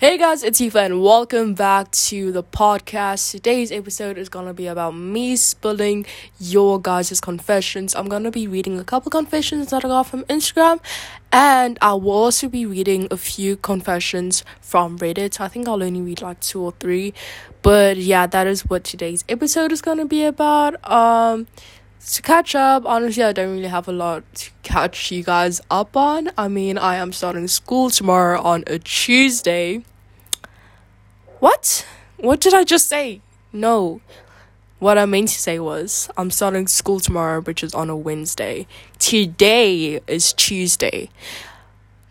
Hey guys, it's Aoife and welcome back to the podcast. Today's episode is gonna be about me spilling your guys' confessions. I'm gonna be reading a couple confessions that I got from Instagram and I will also be reading a few confessions from Reddit. I think I'll only read like two or three. But yeah, that is what today's episode is gonna be about. Um to catch up, honestly, I don't really have a lot to catch you guys up on. I mean, I am starting school tomorrow on a Tuesday. What? What did I just say? No. What I meant to say was, I'm starting school tomorrow, which is on a Wednesday. Today is Tuesday.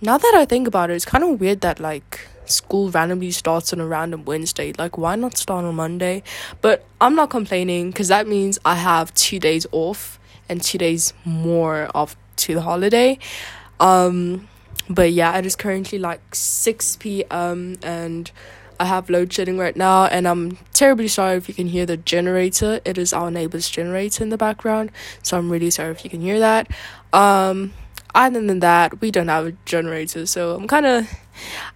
Now that I think about it, it's kind of weird that, like, school randomly starts on a random Wednesday. Like, why not start on Monday? But I'm not complaining because that means I have two days off and two days more off to the holiday. Um, but yeah, it is currently like 6 p.m. and I have load shedding right now, and I'm terribly sorry if you can hear the generator. It is our neighbor's generator in the background, so I'm really sorry if you can hear that. Um, other than that, we don't have a generator, so I'm kind of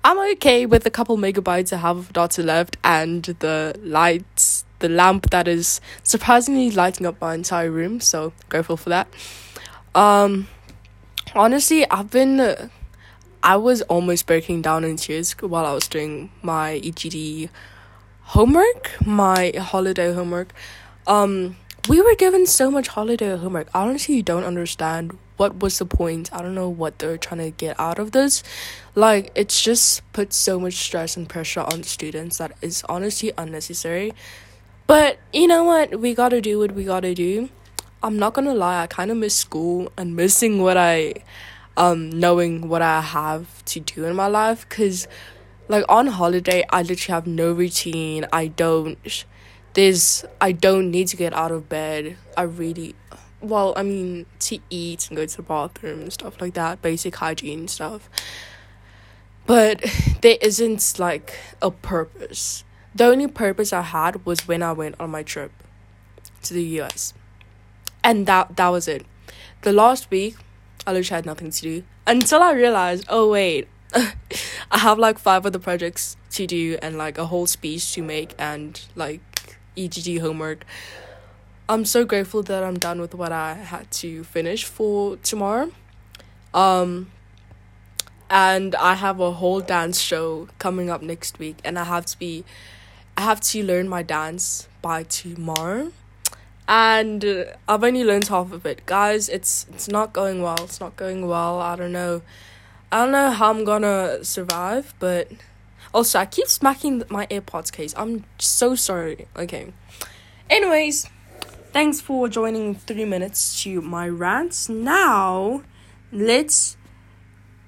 I'm okay with the couple megabytes I have of data left and the lights, the lamp that is surprisingly lighting up my entire room. So grateful for that. Um, honestly, I've been. I was almost breaking down in tears while I was doing my EGD homework, my holiday homework. Um, we were given so much holiday homework. Honestly, you don't understand what was the point. I don't know what they're trying to get out of this. Like, it's just put so much stress and pressure on students that is honestly unnecessary. But you know what? We gotta do what we gotta do. I'm not gonna lie, I kind of miss school and missing what I um knowing what I have to do in my life cuz like on holiday I literally have no routine. I don't there's I don't need to get out of bed. I really well, I mean to eat and go to the bathroom and stuff like that, basic hygiene stuff. But there isn't like a purpose. The only purpose I had was when I went on my trip to the US. And that that was it. The last week I literally had nothing to do until I realized, oh wait, I have like five other projects to do and like a whole speech to make and like EGD homework. I'm so grateful that I'm done with what I had to finish for tomorrow. Um and I have a whole dance show coming up next week and I have to be I have to learn my dance by tomorrow and I've only learned half of it. Guys, it's it's not going well. It's not going well. I don't know. I don't know how I'm gonna survive, but also I keep smacking my AirPods case. I'm so sorry. Okay. Anyways, thanks for joining 3 minutes to my rants. Now, let's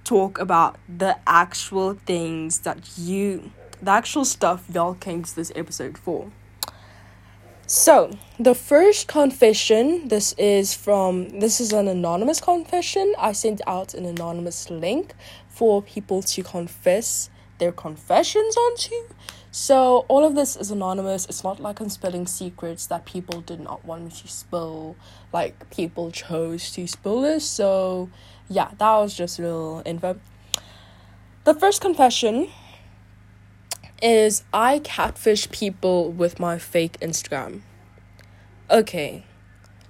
talk about the actual things that you the actual stuff y'all came to this episode for. So, the first confession, this is from this is an anonymous confession. I sent out an anonymous link for people to confess their confessions onto. So, all of this is anonymous. It's not like I'm spilling secrets that people did not want me to spill. Like people chose to spill this. So, yeah, that was just a little info. The first confession is I catfish people with my fake Instagram. Okay.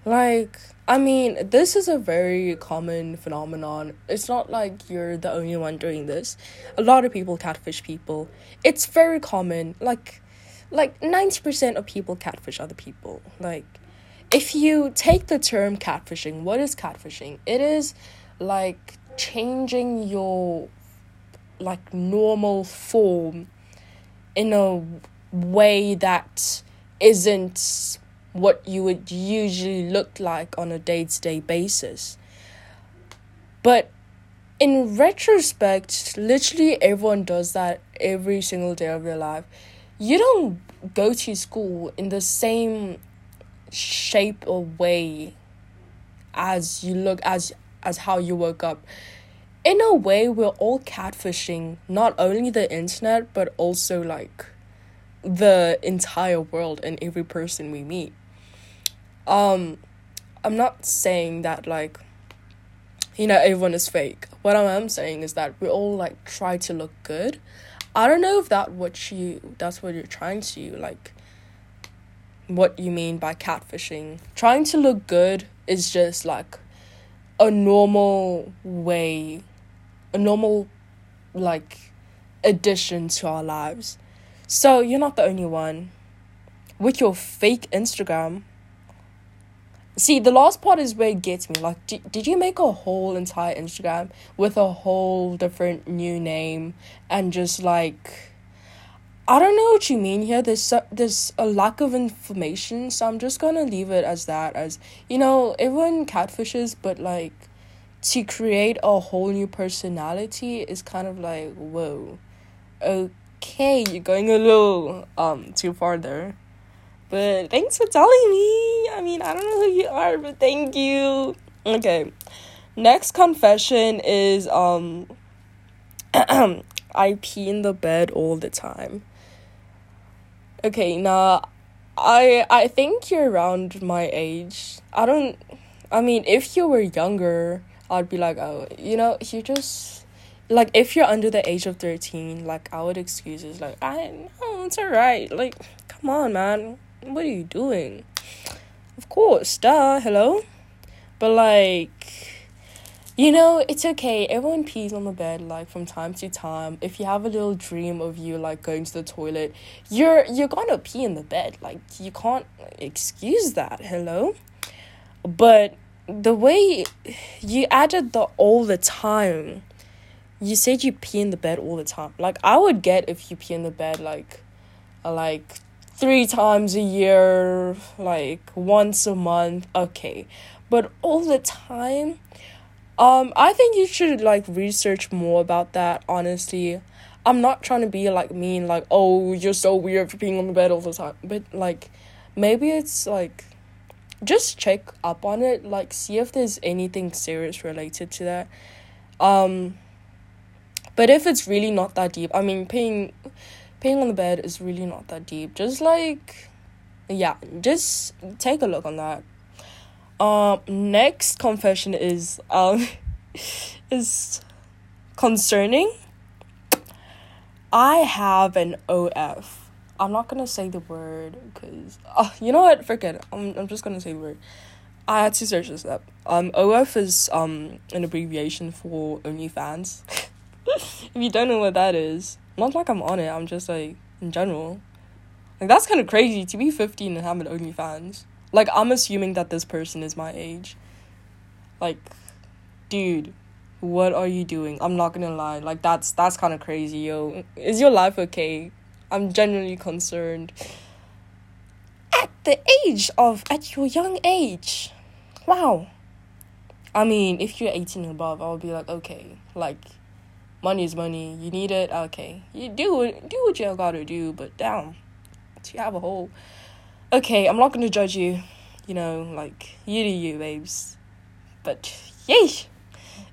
Like, I mean, this is a very common phenomenon. It's not like you're the only one doing this. A lot of people catfish people. It's very common. Like like 90% of people catfish other people. Like if you take the term catfishing, what is catfishing? It is like changing your like normal form in a way that isn't what you would usually look like on a day to day basis. But in retrospect, literally everyone does that every single day of your life. You don't go to school in the same shape or way as you look as as how you woke up in a way we're all catfishing not only the internet but also like the entire world and every person we meet um i'm not saying that like you know everyone is fake what i am saying is that we all like try to look good I don't know if that what you that's what you're trying to like what you mean by catfishing. Trying to look good is just like a normal way, a normal like addition to our lives. So you're not the only one. With your fake Instagram, See, the last part is where it gets me. Like, did, did you make a whole entire Instagram with a whole different new name and just like. I don't know what you mean here. There's so, there's a lack of information, so I'm just gonna leave it as that. As you know, everyone catfishes, but like to create a whole new personality is kind of like whoa, okay, you're going a little um too far there. But thanks for telling me. I mean, I don't know who you are, but thank you. Okay. Next confession is um I pee in the bed all the time. Okay, now I I think you're around my age. I don't I mean, if you were younger, I'd be like, "Oh, you know, you just like if you're under the age of 13, like I would excuse excuses like, "I know, it's all right." Like, come on, man what are you doing? Of course, duh, hello? But like, you know, it's okay. Everyone pees on the bed like from time to time. If you have a little dream of you like going to the toilet, you're you're gonna pee in the bed. Like you can't excuse that. Hello? But the way you added the all the time, you said you pee in the bed all the time. Like I would get if you pee in the bed like like three times a year, like once a month, okay. But all the time, um, I think you should like research more about that, honestly. I'm not trying to be like mean, like, oh, you're so weird for being on the bed all the time. But like maybe it's like just check up on it, like see if there's anything serious related to that. Um but if it's really not that deep, I mean paying peeing on the bed is really not that deep. Just like, yeah, just take a look on that. Um, next confession is um, is concerning. I have an OF. I'm not gonna say the word because uh, you know what? Forget. I'm I'm just gonna say the word. I had to search this up. Um, OF is um an abbreviation for OnlyFans. if you don't know what that is, not like I'm on it, I'm just like in general. Like that's kind of crazy to be 15 and have an OnlyFans. Like I'm assuming that this person is my age. Like, dude, what are you doing? I'm not gonna lie. Like that's that's kind of crazy, yo. Is your life okay? I'm genuinely concerned. At the age of at your young age, wow. I mean, if you're 18 and above, I'll be like, okay, like money is money. You need it, okay. You do do what you gotta do, but damn, you have a hole. Okay, I'm not gonna judge you. You know, like you do you, babes. But yay,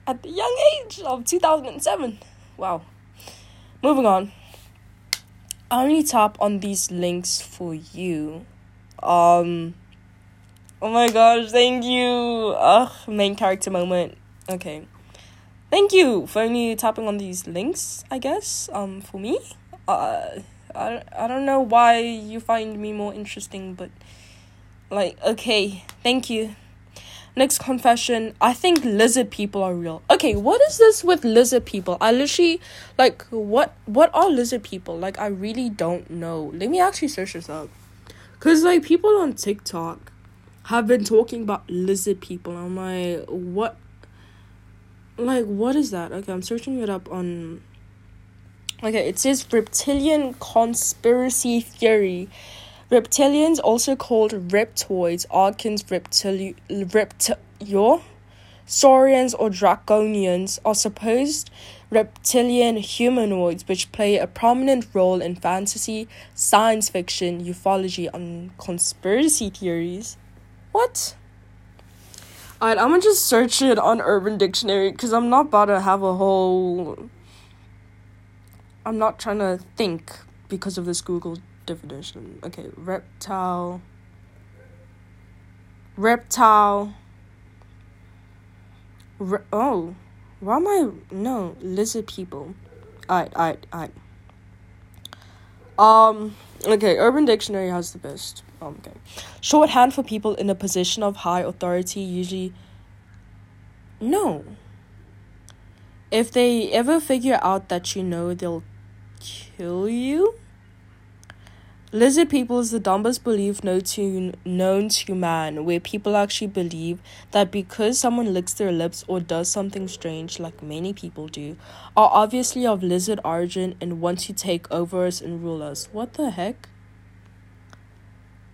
at the young age of two thousand and seven. Wow. Moving on. I only tap on these links for you. Um. Oh my gosh! Thank you. Ugh, main character moment. Okay thank you for only tapping on these links i guess um for me. Uh i, I don't know why you find me more interesting but like okay thank you. Next confession i think lizard people are real. Okay what is this with lizard people? I literally like what what are lizard people? Like i really don't know. Let me actually search this up. Because like people on tiktok have been talking about lizard people. I'm like what like what is that? Okay i'm searching it up on okay it says reptilian conspiracy theory. Reptilians also called reptoids archons reptili- reptio saurians or draconians are supposed reptilian humanoids which play a prominent role in fantasy science fiction ufology and conspiracy theories. What Alright, I'm gonna just search it on Urban Dictionary because I'm not about to have a whole. I'm not trying to think because of this Google definition. Okay, reptile. Reptile. Re- oh, why am I. No, lizard people. Alright, alright, alright. Um, okay, Urban Dictionary has the best. Um, okay. Shorthand for people in a position of high authority, usually. No. If they ever figure out that you know they'll kill you. Lizard people is the dumbest belief known to, known to man, where people actually believe that because someone licks their lips or does something strange, like many people do, are obviously of lizard origin and want to take over us and rule us. What the heck?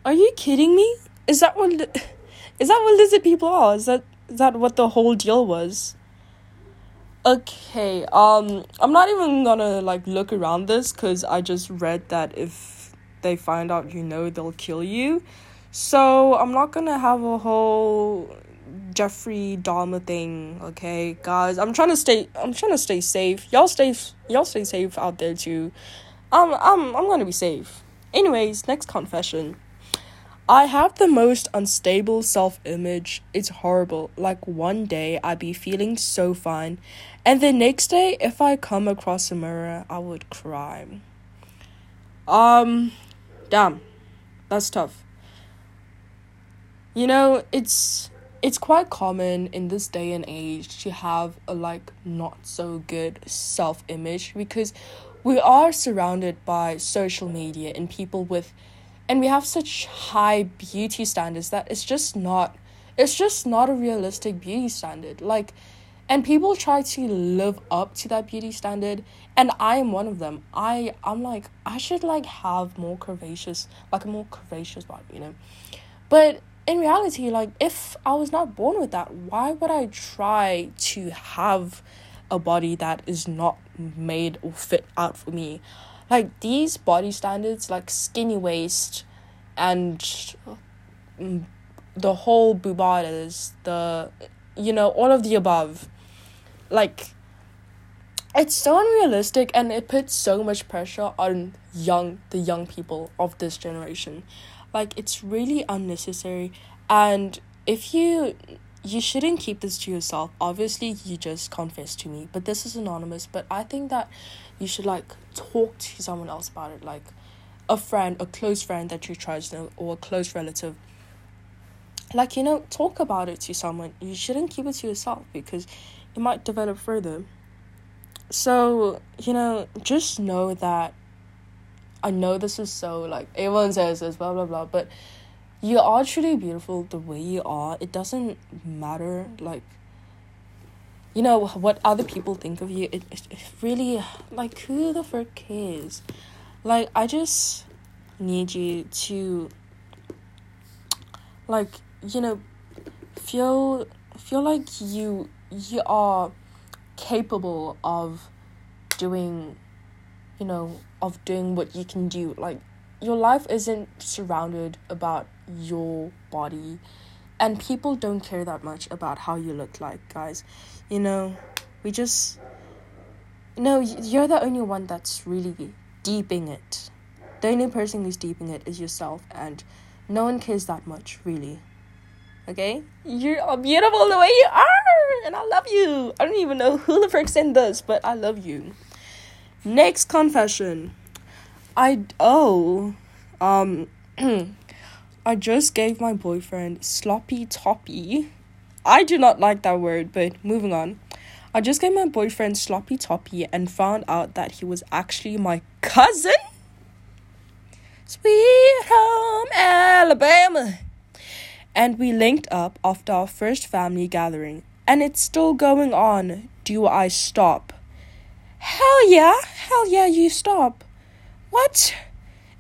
Are you kidding me? Is that what is that what lizard people are? Is that is that what the whole deal was? Okay, um I'm not even gonna like look around this cuz I just read that if they find out you know they'll kill you. So I'm not gonna have a whole Jeffrey Dahmer thing, okay, guys. I'm trying to stay. I'm trying to stay safe. Y'all stay. Y'all stay safe out there too. Um, I'm. I'm gonna be safe. Anyways, next confession. I have the most unstable self image. It's horrible. Like one day I'd be feeling so fine, and the next day, if I come across a mirror, I would cry. Um, damn, that's tough. You know, it's it's quite common in this day and age to have a like not so good self image because we are surrounded by social media and people with and we have such high beauty standards that it's just not it's just not a realistic beauty standard. Like and people try to live up to that beauty standard and i am one of them. I i'm like i should like have more curvaceous like a more curvaceous body you know? But in reality like if i was not born with that why would i try to have a body that is not made or fit out for me like these body standards like skinny waist and mm, the whole bubadas the you know all of the above. Like it's so unrealistic and it puts so much pressure on young the young people of this generation. Like it's really unnecessary. And if you you shouldn't keep this to yourself. Obviously you just confess to me but this is anonymous. But i think that you should like talk to someone else about it like a friend a close friend that you trust uh, or a close relative like you know talk about it to someone you shouldn't keep it to yourself because it might develop further. So, you know, just know that I know this is so like everyone says this, blah blah blah, but you are truly beautiful the way you are. It doesn't matter like you know what other people think of you. It, it, it really like who the frick cares? Like I just need you to like you know feel feel like you you are capable of doing you know of doing what you can do like your life isn't surrounded about your body and people don't care that much about how you look like guys you know we just no you're the only one that's really deeping it the only person who's deeping it is yourself and no one cares that much really okay you are beautiful the way you are and I love you. I don't even know who the frick sent this, but I love you. Next confession. I oh um I just gave my boyfriend sloppy toppy. I do not like that word, but moving on. I just gave my boyfriend sloppy toppy and found out that he was actually my cousin. Sweet home Alabama. And we linked up after our first family gathering and it's still going on. Do I stop? Hell yeah, hell yeah, you stop. What?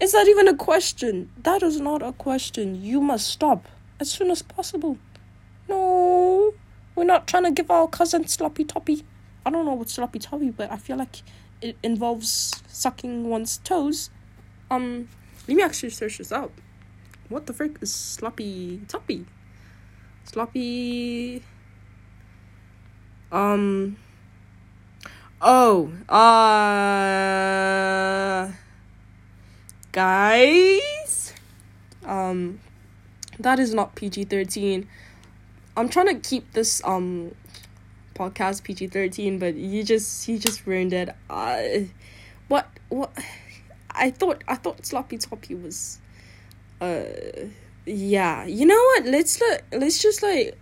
Is that even a question? That is not a question. You must stop as soon as possible. No, we're not trying to give our cousin sloppy toppy. I don't know what sloppy toppy, but I feel like it involves sucking one's toes. Um, let me actually search this out. What the frick is sloppy toppy? Sloppy um. Oh, uh, guys, um, that is not PG thirteen. I'm trying to keep this um podcast PG thirteen, but you just you just ruined it. Uh, what what? I thought I thought sloppy toppy was uh yeah you know what let's let let's just like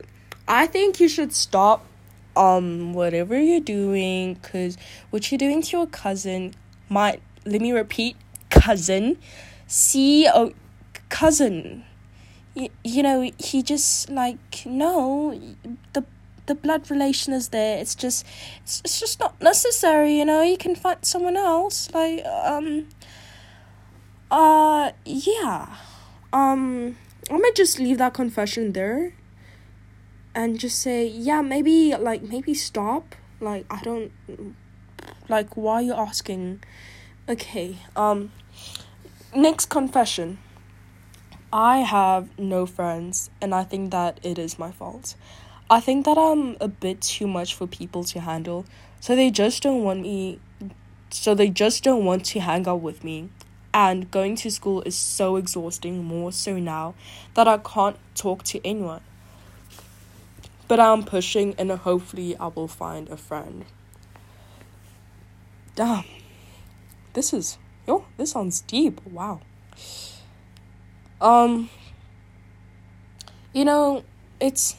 i think you should stop um whatever you're doing because what you're doing to your cousin might let me repeat cousin see a cousin you, you know he just like no the the blood relation is there it's just it's, it's just not necessary you know you can find someone else like um uh yeah um I might just leave that confession there and just say, yeah, maybe like maybe stop. Like I don't like why are you asking? Okay. Um next confession. I have no friends and I think that it is my fault. I think that I'm a bit too much for people to handle. So they just don't want me so they just don't want to hang out with me and going to school is so exhausting, more so now, that I can't talk to anyone. But I'm pushing and hopefully I will find a friend. Damn. This is yo, this sounds deep. Wow. Um you know, it's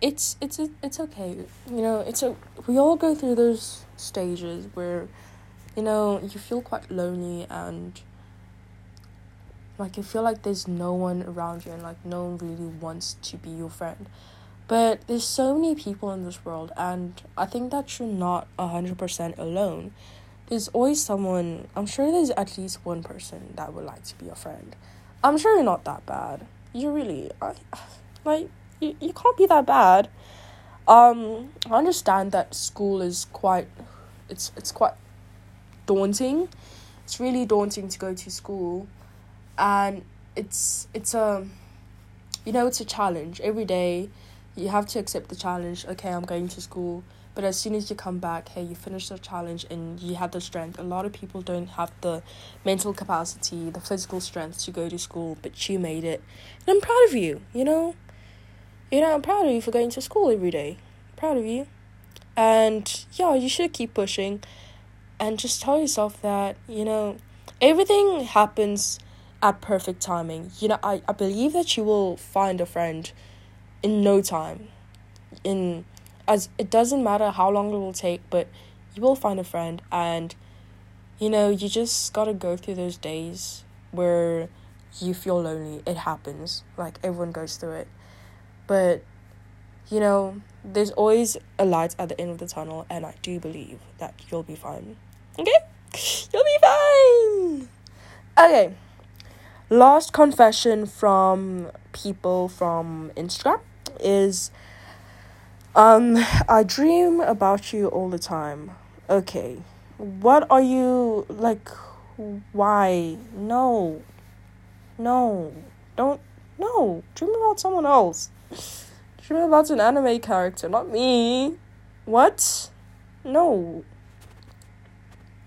it's it's it's okay. You know, it's a we all go through those stages where you know, you feel quite lonely and like you feel like there's no one around you and like no one really wants to be your friend. But there's so many people in this world and I think that you're not 100% alone. There's always someone, I'm sure there's at least one person that would like to be a friend. I'm sure you're not that bad. You really I, like you, you can't be that bad. Um I understand that school is quite it's it's quite daunting. It's really daunting to go to school, and it's it's a you know it's a challenge every day. You have to accept the challenge. Okay, I'm going to school. But as soon as you come back, hey, you finish the challenge and you have the strength. A lot of people don't have the mental capacity, the physical strength to go to school, but you made it. And I'm proud of you, you know? You know, I'm proud of you for going to school every day. proud of you. And yeah, you should keep pushing and just tell yourself that you know everything happens at perfect timing you know i, I believe that you will find a friend in no time in as it doesn't matter how long it will take but you will find a friend and you know you just gotta go through those days where you feel lonely it happens like everyone goes through it but you know there's always a light at the end of the tunnel and i do believe that you'll be fine Okay? You'll be fine. Okay. Last confession from people from Instagram is um I dream about you all the time. Okay. What are you like why? No. No. Don't no. Dream about someone else. Dream about an anime character, not me. What? No.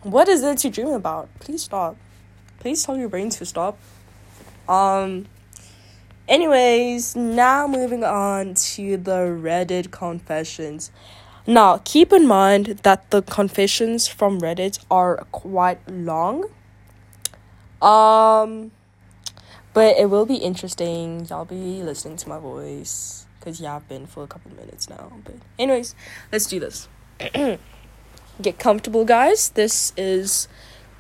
What is it to dream about? Please stop. Please tell your brain to stop. Um anyways, now moving on to the Reddit confessions. Now, keep in mind that the confessions from Reddit are quite long. Um but it will be interesting. Y'all be listening to my voice cuz yeah, I've been for a couple minutes now. But anyways, let's do this. Get comfortable, guys. This is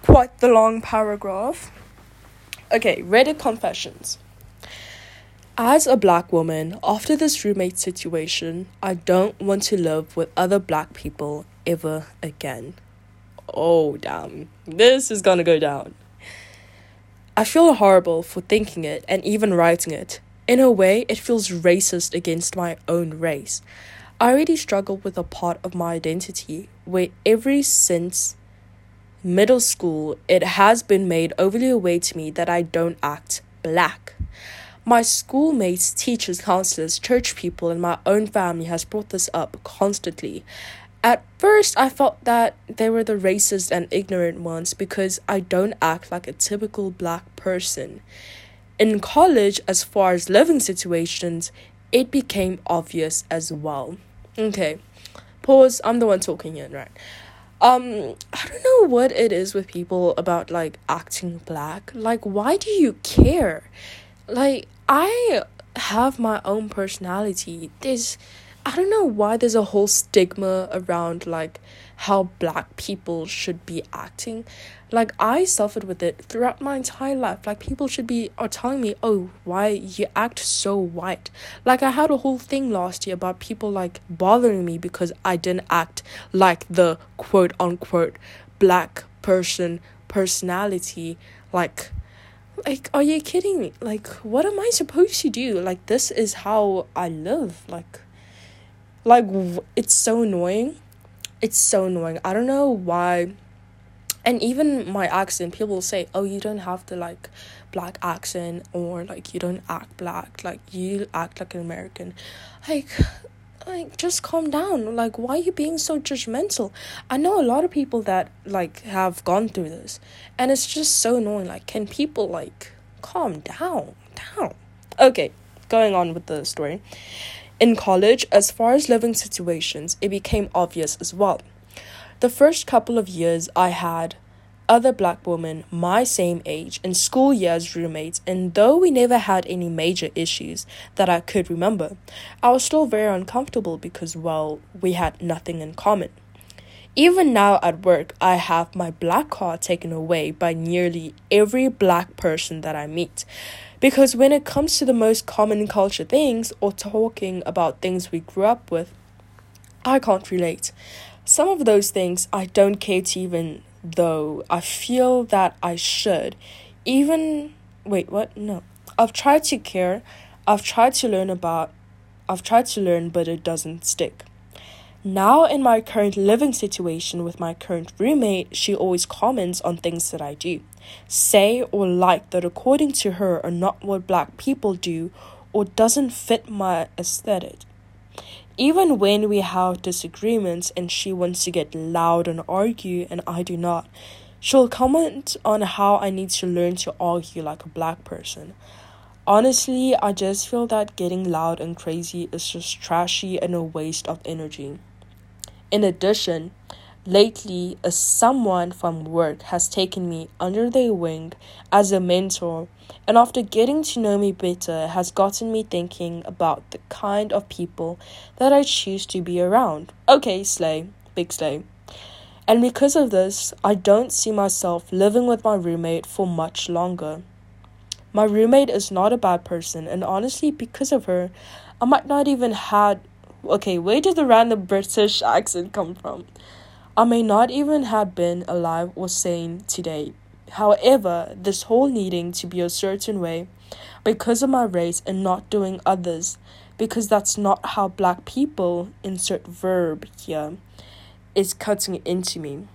quite the long paragraph. Okay, Reddit confessions. As a black woman, after this roommate situation, I don't want to live with other black people ever again. Oh, damn. This is gonna go down. I feel horrible for thinking it and even writing it. In a way, it feels racist against my own race. I already struggle with a part of my identity where ever since middle school it has been made overly aware to me that I don't act black. My schoolmates, teachers, counselors, church people, and my own family has brought this up constantly. At first, I felt that they were the racist and ignorant ones because I don't act like a typical black person. In college, as far as living situations, it became obvious as well. Okay. Pause. I'm the one talking here, right? Um, I don't know what it is with people about like acting black. Like, why do you care? Like, I have my own personality. There's I don't know why there's a whole stigma around like how black people should be acting. Like I suffered with it throughout my entire life. Like people should be are telling me, "Oh, why you act so white?" Like I had a whole thing last year about people like bothering me because I didn't act like the quote unquote black person personality like like are you kidding me? Like what am i supposed to do? Like this is how i live. Like like it's so annoying. It's so annoying. I don't know why. And even my accent people say oh you don't have the like black accent or like you don't act black. Like you act like an american. Like like just calm down. Like why are you being so judgmental? I know a lot of people that like have gone through this and it's just so annoying. Like can people like calm down? Down. Okay going on with the story. In college as far as living situations it became obvious as well. The first couple of years i had other black women my same age and school years roommates, and though we never had any major issues that I could remember, I was still very uncomfortable because, well, we had nothing in common. Even now at work, I have my black card taken away by nearly every black person that I meet. Because when it comes to the most common culture things or talking about things we grew up with, I can't relate. Some of those things I don't care to even though I feel that I should. Even wait, what? No. I've tried to care. I've tried to learn about I've tried to learn but it doesn't stick. Now in my current living situation with my current roommate, she always comments on things that I do, say or like that according to her are not what black people do or doesn't fit my aesthetic. Even when we have disagreements and she wants to get loud and argue and I do not, she'll comment on how I need to learn to argue like a black person. Honestly, I just feel that getting loud and crazy is just trashy and a waste of energy. In addition, lately, a someone from work has taken me under their wing as a mentor and after getting to know me better has gotten me thinking about the kind of people that I choose to be around. Okay, Slay, big Slay. And because of this, I don't see myself living with my roommate for much longer. My roommate is not a bad person, and honestly, because of her, I might not even had. Okay, where did the random British accent come from? I may not even have been alive or sane today, However, this whole needing to be a certain way because of my race and not doing others, because that's not how black people, insert verb here, is cutting into me.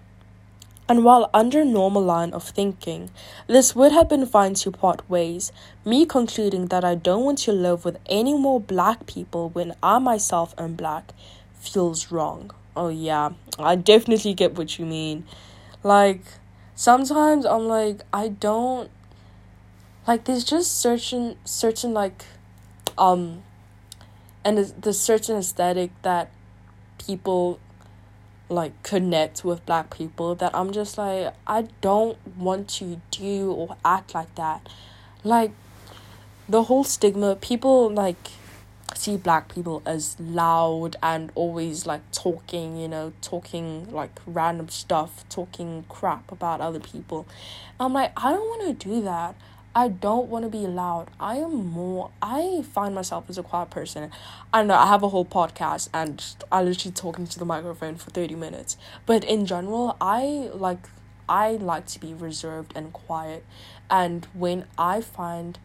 And while under normal line of thinking, this would have been fine to part ways, me concluding that I don't want to live with any more black people when I myself am black feels wrong. Oh yeah, I definitely get what you mean. Like sometimes I'm like I don't like there's just certain certain like um and the certain aesthetic that people like connect with black people that I'm just like I don't want to do or act like that. Like the whole stigma people like see black people as loud and always like talking, you know, talking like random stuff, talking crap about other people. I'm like, I don't want to do that. I don't want to be loud. I am more, I find myself as a quiet person. I know I have a whole podcast and I literally talking to the microphone for 30 minutes. But in general, I like, I like to be reserved and quiet. And when I find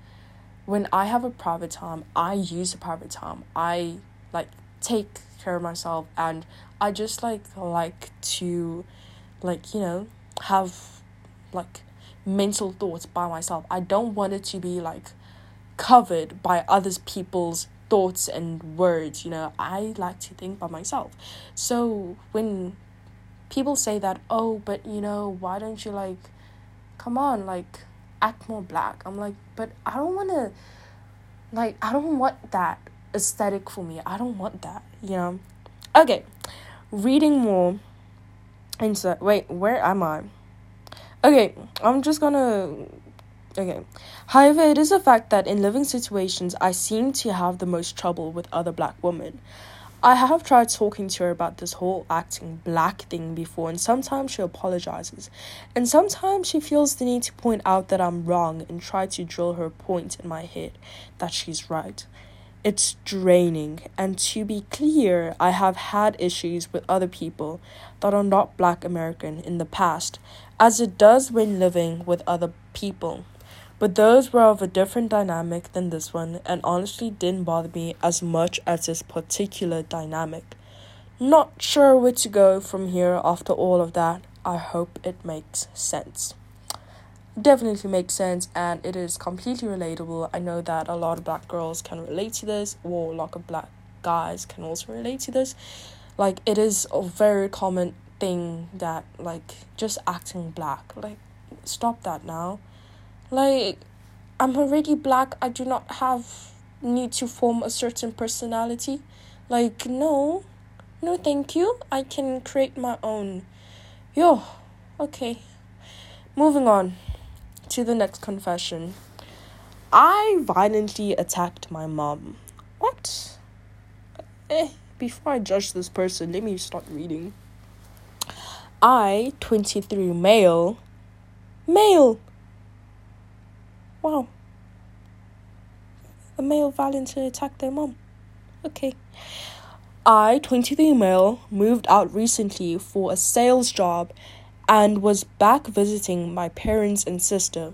when I have a private time, I use a private time. I like take care of myself and I just like like to like, you know, have like mental thoughts by myself. I don't want it to be like covered by others people's thoughts and words, you know. I like to think by myself. So when people say that, "Oh, but you know, why don't you like come on, like act more black. I'm like, but I don't want to, like, I don't want that aesthetic for me. I don't want that, you know? Okay, reading more. insert. Wait, where am I? Okay, I'm just gonna. Okay. However, it is a fact that in living situations, I seem to have the most trouble with other black women. I have tried talking to her about this whole acting black thing before, and sometimes she apologizes. And sometimes she feels the need to point out that I'm wrong and try to drill her point in my head that she's right. It's draining, and to be clear, I have had issues with other people that are not black American in the past, as it does when living with other people but those were of a different dynamic than this one and honestly didn't bother me as much as this particular dynamic. Not sure where to go from here after all of that. I hope it makes sense. Definitely makes sense and it is completely relatable. I know that a lot of black girls can relate to this, or a lot of black guys can also relate to this. Like, it is a very common thing that, like, just acting black. Like, stop that now like, I'm already black. I do not have need to form a certain personality. Like, no, no, thank you. I can create my own. Yo, okay. Moving on to the next confession. I violently attacked my mom. What? Eh, before I judge this person, let me start reading. I, 23 male, male, Wow. A male volunteer attacked their mom. Okay. I, 23 male, moved out recently for a sales job and was back visiting my parents and sister,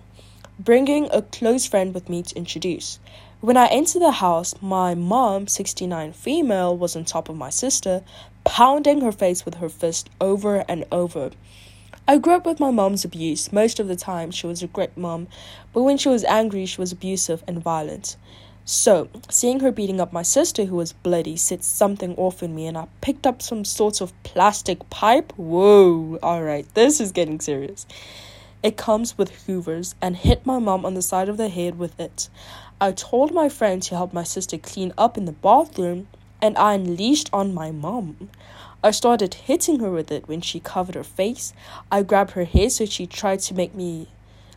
bringing a close friend with me to introduce. When I entered the house, my mom, 69 female, was on top of my sister, pounding her face with her fist over and over. I grew up with my mom's abuse. Most of the time, she was a great mom, but when she was angry, she was abusive and violent. So, seeing her beating up my sister, who was bloody, set something off in me, and I picked up some sort of plastic pipe. Whoa, alright, this is getting serious. It comes with hoovers and hit my mom on the side of the head with it. I told my friend to help my sister clean up in the bathroom, and I unleashed on my mom. I started hitting her with it when she covered her face. I grabbed her hair so she tried to make me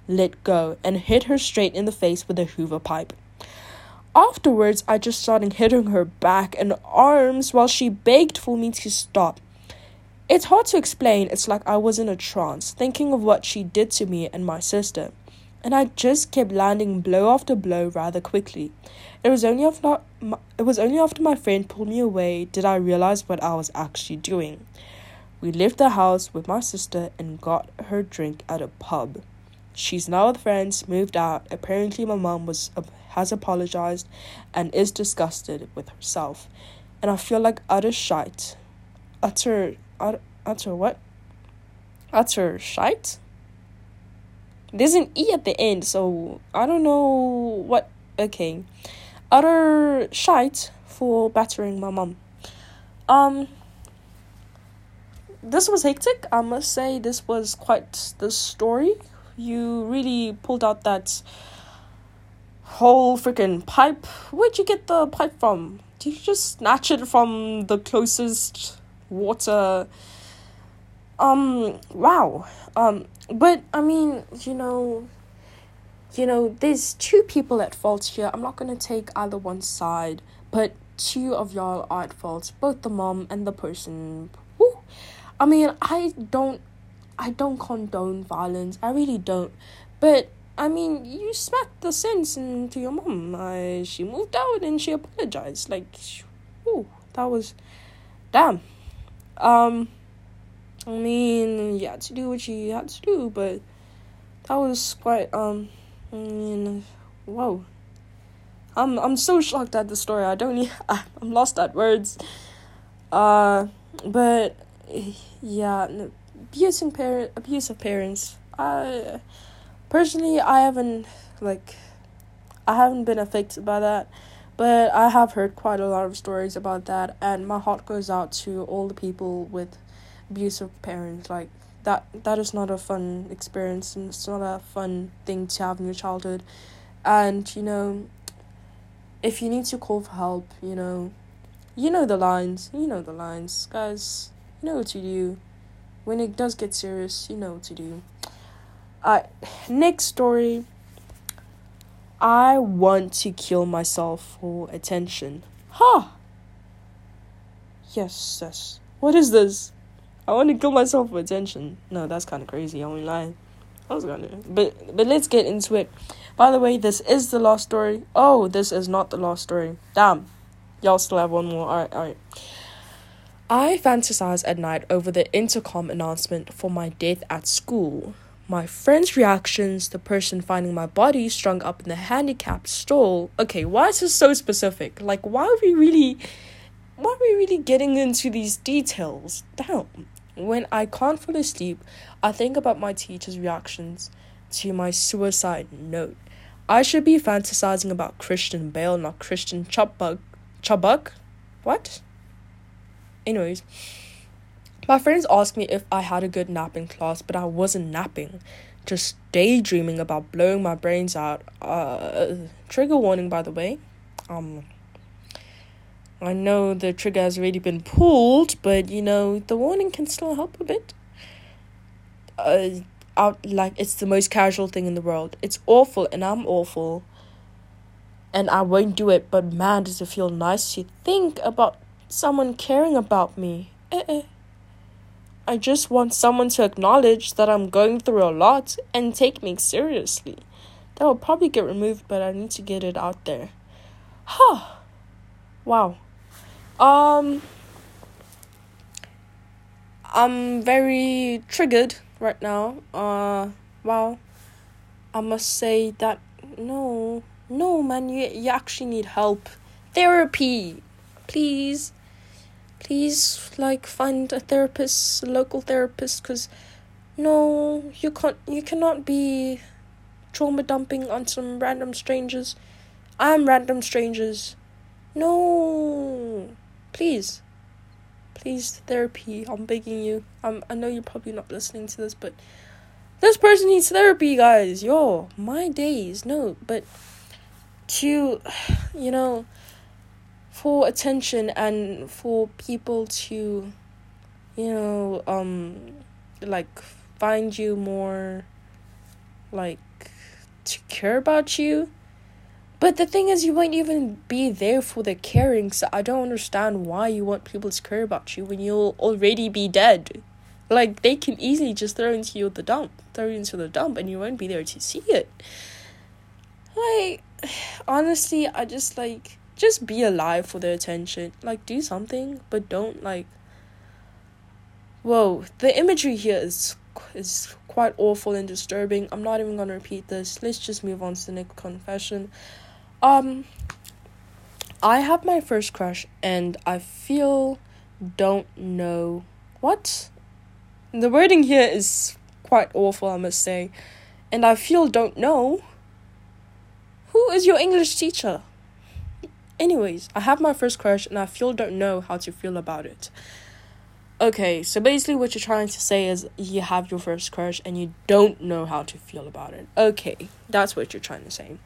let go and hit her straight in the face with a hoover pipe. Afterwards, I just started hitting her back and arms while she begged for me to stop. It's hard to explain, it's like I was in a trance, thinking of what she did to me and my sister and I just kept landing blow after blow rather quickly. It was only after my, it was only after my friend pulled me away did I realize what I was actually doing. We left the house with my sister and got her drink at a pub. She's now with friends, moved out. Apparently, my mom was has apologized and is disgusted with herself, and I feel like utter shite. Utter, utter, utter what? Utter shite. There's an E at the end, so I don't know what. Okay. Utter shite for battering my mom. Um. This was hectic. I must say, this was quite the story. You really pulled out that whole freaking pipe. Where'd you get the pipe from? Did you just snatch it from the closest water? Um, wow. Um, but I mean, you know, you know, there's two people at fault here. I'm not gonna take either one side, but two of y'all are at fault, both the mom and the person. Woo. I mean, I don't, I don't condone violence. I really don't. But I mean, you smacked the sense into your mom. I, she moved out and she apologized. Like, ooh, that was, damn. Um. I mean, you had to do what you had to do, but that was quite um. Mean, whoa. I'm I'm so shocked at the story. I don't. I'm lost at words. Uh, but yeah, abusing parent, abusive parents. I personally, I haven't like, I haven't been affected by that, but I have heard quite a lot of stories about that, and my heart goes out to all the people with abusive parents like that that is not a fun experience and it's not a fun thing to have in your childhood and you know if you need to call for help you know you know the lines you know the lines guys you know what to do when it does get serious, you know what to do. Uh, next story. I want to kill myself for attention. Huh. Yes, yes. What is this? I want to kill myself for attention. No, that's kind of crazy. I won't lie. I was gonna, but but let's get into it. By the way, this is the last story. Oh, this is not the last story. Damn, y'all still have one more. All right, all right. I fantasize at night over the intercom announcement for my death at school. My friends' reactions, the person finding my body strung up in the handicapped stall. Okay, why is this so specific? Like, why are we really, why are we really getting into these details? Damn. When I can't fall asleep, I think about my teacher's reactions to my suicide note. I should be fantasizing about Christian Bale, not Christian Chubbuck. Chubbuck? What? Anyways, my friends asked me if I had a good nap in class, but I wasn't napping, just daydreaming about blowing my brains out. Uh, trigger warning, by the way. Um, I know the trigger has already been pulled, but you know the warning can still help a bit. Uh, out like it's the most casual thing in the world. It's awful, and I'm awful. And I won't do it, but man, does it feel nice to think about someone caring about me. Eh-eh. I just want someone to acknowledge that I'm going through a lot and take me seriously. That will probably get removed, but I need to get it out there. Huh. Wow. Um I'm very triggered right now. Uh wow. I must say that no. No man, you you actually need help. Therapy. Please please like find a therapist a local therapist because no you can't you cannot be trauma dumping on some random strangers i'm random strangers no please. Please therapy. I'm begging you. I'm i know you're probably not listening to this but this person needs therapy guys. Yo my days. No but to you know for attention and for people to you know um like find you more like to care about you but the thing is you won't even be there for the caring so i don't understand why you want people to care about you when you'll already be dead like they can easily just throw into you the dump throw you into the dump and you won't be there to see it like honestly i just like just be alive for their attention. Like, do something, but don't like. Whoa, the imagery here is is quite awful and disturbing. I'm not even gonna repeat this. Let's just move on to the next confession. Um, I have my first crush, and I feel don't know what. The wording here is quite awful, I must say, and I feel don't know. Who is your English teacher? Anyways, I have my first crush and I feel don't know how to feel about it. Okay, so basically what you're trying to say is you have your first crush and you don't know how to feel about it. Okay, that's what you're trying to say.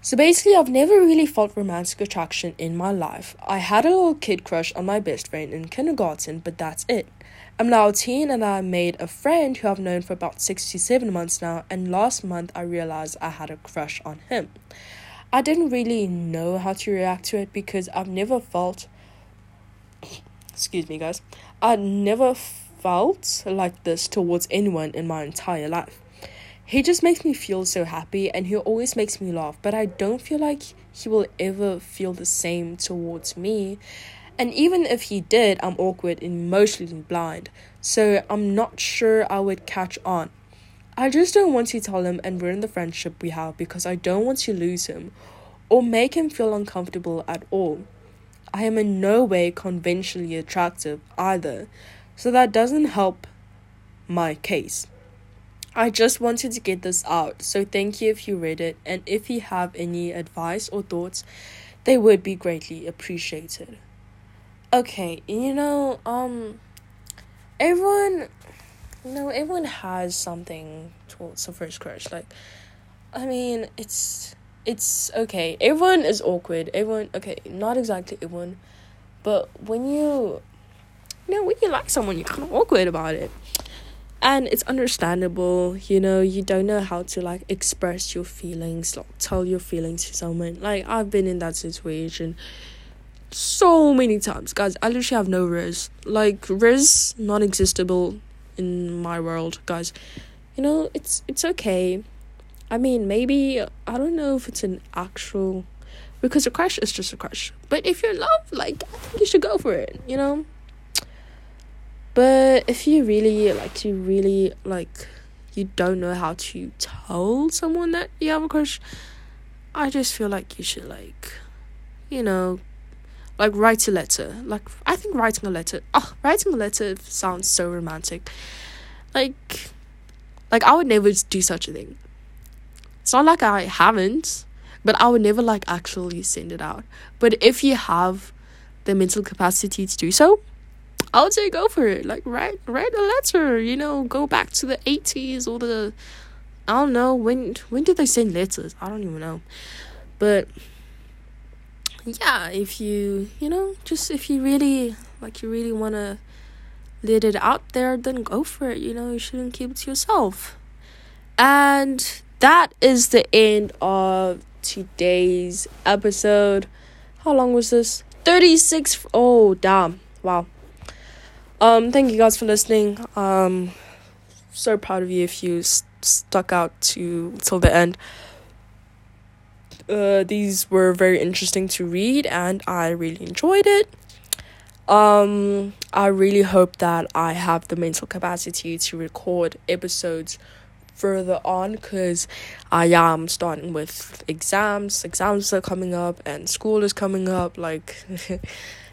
So basically, I've never really felt romantic attraction in my life. I had a little kid crush on my best friend in kindergarten, but that's it. I'm now a teen and I made a friend who I've known for about six to seven months now, and last month I realized I had a crush on him. I didn't really know how to react to it because I've never felt excuse me guys I never felt like this towards anyone in my entire life. He just makes me feel so happy and he always makes me laugh, but I don't feel like he will ever feel the same towards me. And even if he did, I'm awkward and emotionally blind, so I'm not sure I would catch on. I just don't want to tell him and ruin the friendship we have because I don't want to lose him or make him feel uncomfortable at all. I am in no way conventionally attractive either, so that doesn't help my case. I just wanted to get this out, so thank you if you read it, and if you have any advice or thoughts, they would be greatly appreciated. Okay, you know, um, everyone you know, everyone has something towards a first crush. Like, I mean, it's it's okay. Everyone is awkward. Everyone, okay, not exactly everyone, but when you you know, when you like someone, you're kind of awkward about it. And it's understandable, you know, you don't know how to like express your feelings, like tell your feelings to someone. Like, I've been in that situation so many times, guys. I literally have no riz. Like, riz non existable in my world, guys. You know, it's it's okay. I mean, maybe I don't know if it's an actual because a crush is just a crush. But if you're in love, like I think you should go for it, you know? But if you really like you really like you don't know how to tell someone that you have a crush, I just feel like you should like you know like write a letter. Like I think writing a letter oh writing a letter sounds so romantic. Like like I would never do such a thing. It's not like I haven't, but I would never like actually send it out. But if you have the mental capacity to do so, I would say go for it. Like write write a letter, you know, go back to the eighties or the I don't know, when when did they send letters? I don't even know. But yeah, if you you know, just if you really like you really wanna let it out there, then go for it. You know, you shouldn't keep it to yourself. And that is the end of today's episode. How long was this? 36 oh damn. Wow. Um thank you guys for listening. Um so proud of you if you st- stuck out to till the end. Uh these were very interesting to read and I really enjoyed it. Um I really hope that I have the mental capacity to record episodes further on because I am starting with exams. Exams are coming up and school is coming up. Like,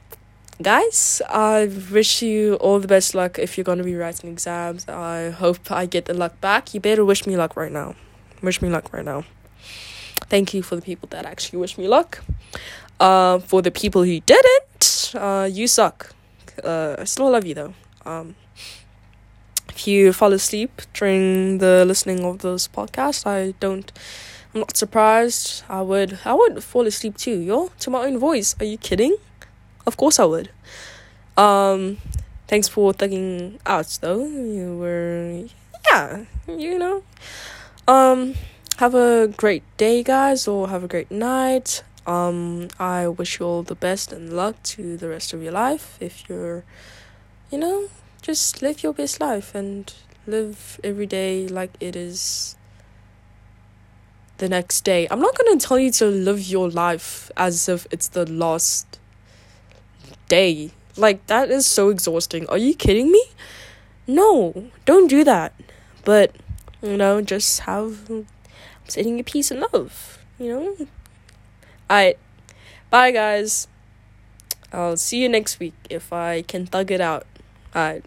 guys, I wish you all the best luck if you're going to be writing exams. I hope I get the luck back. You better wish me luck right now. Wish me luck right now. Thank you for the people that actually wish me luck. Uh, for the people who didn't, uh, you suck. Uh, I still love you though. Um, if you fall asleep during the listening of this podcast, I don't. I'm not surprised. I would. I would fall asleep too, yo. To my own voice. Are you kidding? Of course I would. Um, thanks for thugging out though. You were, yeah, you know. Um, have a great day, guys, or have a great night. Um, I wish you all the best and luck to the rest of your life. If you're, you know, just live your best life and live every day like it is the next day. I'm not to tell you to live your life as if it's the last day. Like, that is so exhausting. Are you kidding me? No, don't do that. But, you know, just have sitting your peace and love, you know? Alright, bye guys. I'll see you next week if I can thug it out. Alright.